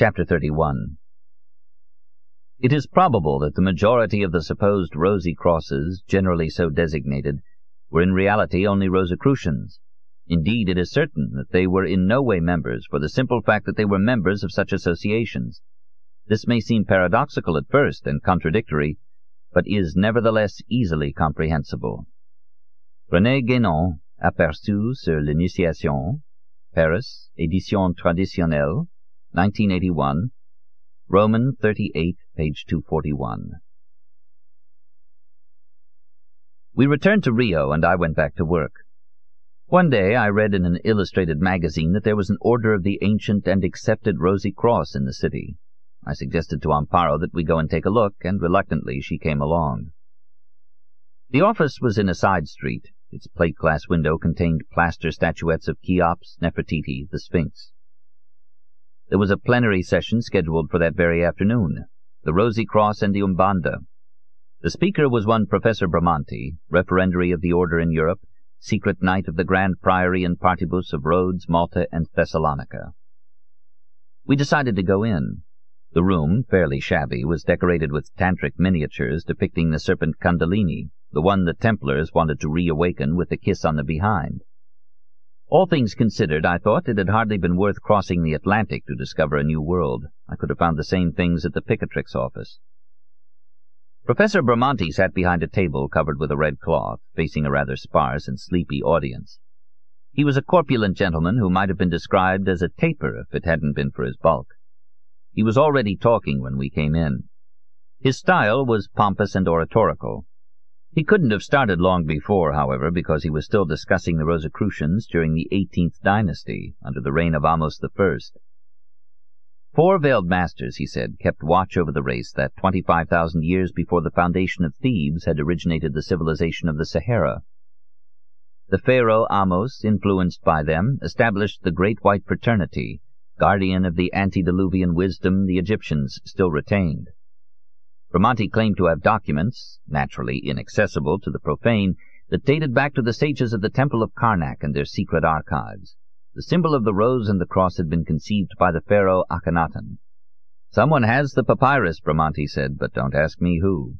Chapter 31 It is probable that the majority of the supposed Rosy Crosses, generally so designated, were in reality only Rosicrucians. Indeed, it is certain that they were in no way members, for the simple fact that they were members of such associations. This may seem paradoxical at first and contradictory, but is nevertheless easily comprehensible. René Guénon, Aperçu sur l'initiation, Paris, Édition traditionnelle, 1981, Roman 38, page 241. We returned to Rio, and I went back to work. One day I read in an illustrated magazine that there was an order of the ancient and accepted Rosy Cross in the city. I suggested to Amparo that we go and take a look, and reluctantly she came along. The office was in a side street. Its plate-glass window contained plaster statuettes of Cheops, Nefertiti, the Sphinx. There was a plenary session scheduled for that very afternoon, the Rosy Cross and the Umbanda. The speaker was one Professor Bramante, referendary of the order in Europe, secret knight of the Grand Priory in Partibus of Rhodes, Malta, and Thessalonica. We decided to go in. The room, fairly shabby, was decorated with tantric miniatures depicting the serpent Kundalini, the one the Templars wanted to reawaken with a kiss on the behind. All things considered, I thought it had hardly been worth crossing the Atlantic to discover a new world. I could have found the same things at the Picatrix office. Professor Bramante sat behind a table covered with a red cloth, facing a rather sparse and sleepy audience. He was a corpulent gentleman who might have been described as a taper if it hadn't been for his bulk. He was already talking when we came in. His style was pompous and oratorical, he couldn't have started long before, however, because he was still discussing the Rosicrucians during the 18th dynasty, under the reign of Ahmose I. Four veiled masters, he said, kept watch over the race that 25,000 years before the foundation of Thebes had originated the civilization of the Sahara. The pharaoh Ahmose, influenced by them, established the Great White Fraternity, guardian of the antediluvian wisdom the Egyptians still retained. Bramante claimed to have documents, naturally inaccessible to the profane, that dated back to the sages of the Temple of Karnak and their secret archives. The symbol of the rose and the cross had been conceived by the pharaoh Akhenaten. Someone has the papyrus, Bramante said, but don't ask me who.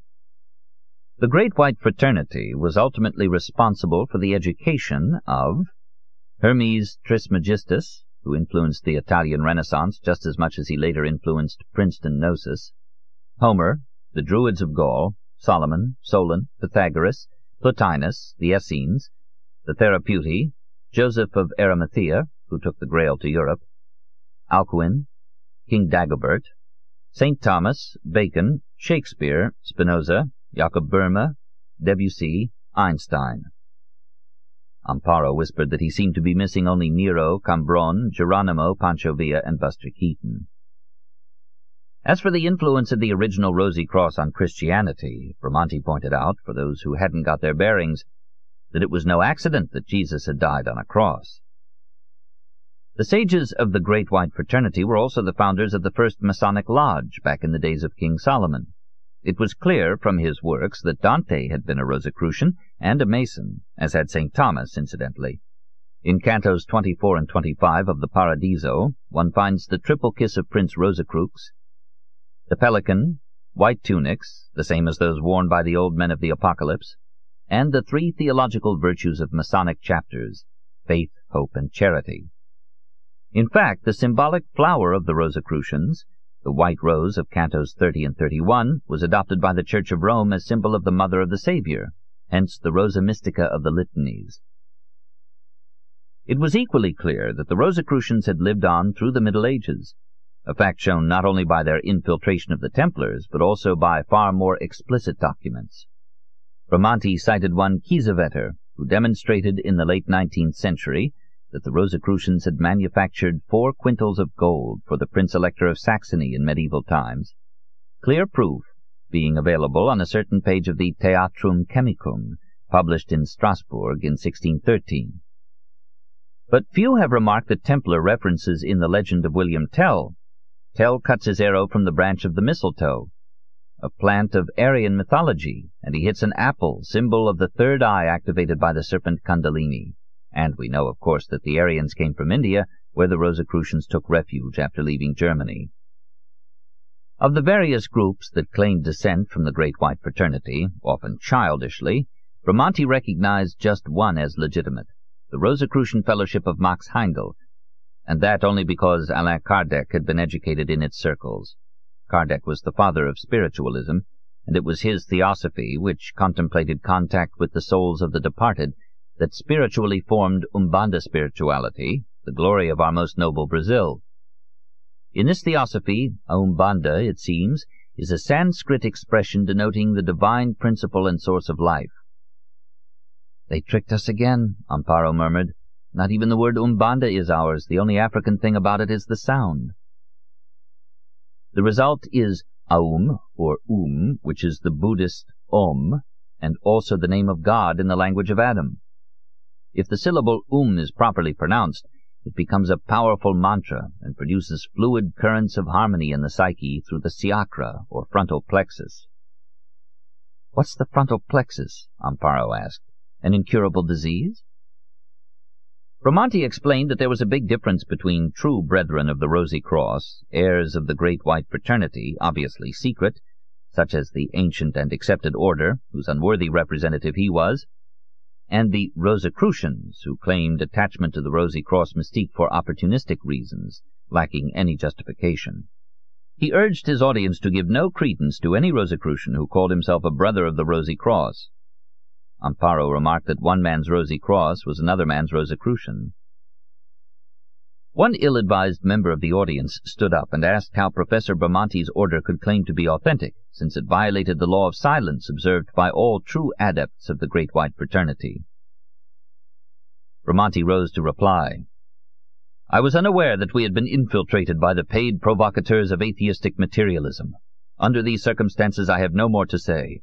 The Great White Fraternity was ultimately responsible for the education of Hermes Trismegistus, who influenced the Italian Renaissance just as much as he later influenced Princeton Gnosis, Homer, the Druids of Gaul, Solomon, Solon, Pythagoras, Plotinus, the Essenes, the Therapeutae, Joseph of Arimathea, who took the Grail to Europe, Alcuin, King Dagobert, St. Thomas, Bacon, Shakespeare, Spinoza, Jacob Boehme, Debussy, Einstein. Amparo whispered that he seemed to be missing only Nero, Cambronne, Geronimo, Pancho Villa, and Buster Keaton. As for the influence of the original Rosy Cross on Christianity, Bramante pointed out, for those who hadn't got their bearings, that it was no accident that Jesus had died on a cross. The sages of the Great White Fraternity were also the founders of the first Masonic Lodge back in the days of King Solomon. It was clear from his works that Dante had been a Rosicrucian and a Mason, as had St. Thomas, incidentally. In cantos 24 and 25 of the Paradiso, one finds the triple kiss of Prince Rosicrux, the pelican, white tunics, the same as those worn by the old men of the Apocalypse, and the three theological virtues of Masonic chapters, faith, hope, and charity. In fact, the symbolic flower of the Rosicrucians, the white rose of cantos 30 and 31, was adopted by the Church of Rome as symbol of the Mother of the Savior, hence the Rosa Mystica of the Litanies. It was equally clear that the Rosicrucians had lived on through the Middle Ages, a fact shown not only by their infiltration of the Templars, but also by far more explicit documents. Bramante cited one Kiesewetter, who demonstrated in the late 19th century that the Rosicrucians had manufactured four quintals of gold for the Prince Elector of Saxony in medieval times, clear proof being available on a certain page of the Theatrum Chemicum, published in Strasbourg in 1613. But few have remarked the Templar references in the legend of William Tell Tell cuts his arrow from the branch of the mistletoe, a plant of Aryan mythology, and he hits an apple, symbol of the third eye activated by the serpent Kundalini. And we know, of course, that the Aryans came from India, where the Rosicrucians took refuge after leaving Germany. Of the various groups that claimed descent from the Great White Fraternity, often childishly, Bramante recognized just one as legitimate, the Rosicrucian Fellowship of Max Heindel, and that only because Allan Kardec had been educated in its circles. Kardec was the father of spiritualism, and it was his theosophy, which contemplated contact with the souls of the departed, that spiritually formed Umbanda spirituality, the glory of our most noble Brazil. In this theosophy, Umbanda, it seems, is a Sanskrit expression denoting the divine principle and source of life. They tricked us again, Amparo murmured. Not even the word Umbanda is ours. The only African thing about it is the sound. The result is Aum, or Um, which is the Buddhist Om, and also the name of God in the language of Adam. If the syllable Um is properly pronounced, it becomes a powerful mantra and produces fluid currents of harmony in the psyche through the siakra, or frontal plexus. What's the frontal plexus? Amparo asked. An incurable disease? Bramante explained that there was a big difference between true brethren of the Rosy Cross, heirs of the Great White Fraternity, obviously secret, such as the ancient and accepted order, whose unworthy representative he was, and the Rosicrucians, who claimed attachment to the Rosy Cross mystique for opportunistic reasons, lacking any justification. He urged his audience to give no credence to any Rosicrucian who called himself a brother of the Rosy Cross. Amparo remarked that one man's Rosy Cross was another man's Rosicrucian. One ill-advised member of the audience stood up and asked how Professor Bramante's order could claim to be authentic, since it violated the law of silence observed by all true adepts of the Great White Fraternity. Bramante rose to reply. I was unaware that we had been infiltrated by the paid provocateurs of atheistic materialism. Under these circumstances I have no more to say.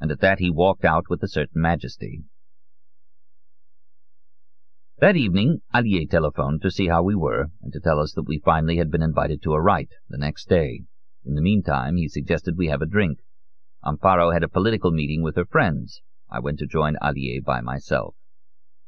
And at that he walked out with a certain majesty. That evening, Agliè telephoned to see how we were, and to tell us that we finally had been invited to a rite the next day. In the meantime, he suggested we have a drink. Amparo had a political meeting with her friends. I went to join Agliè by myself.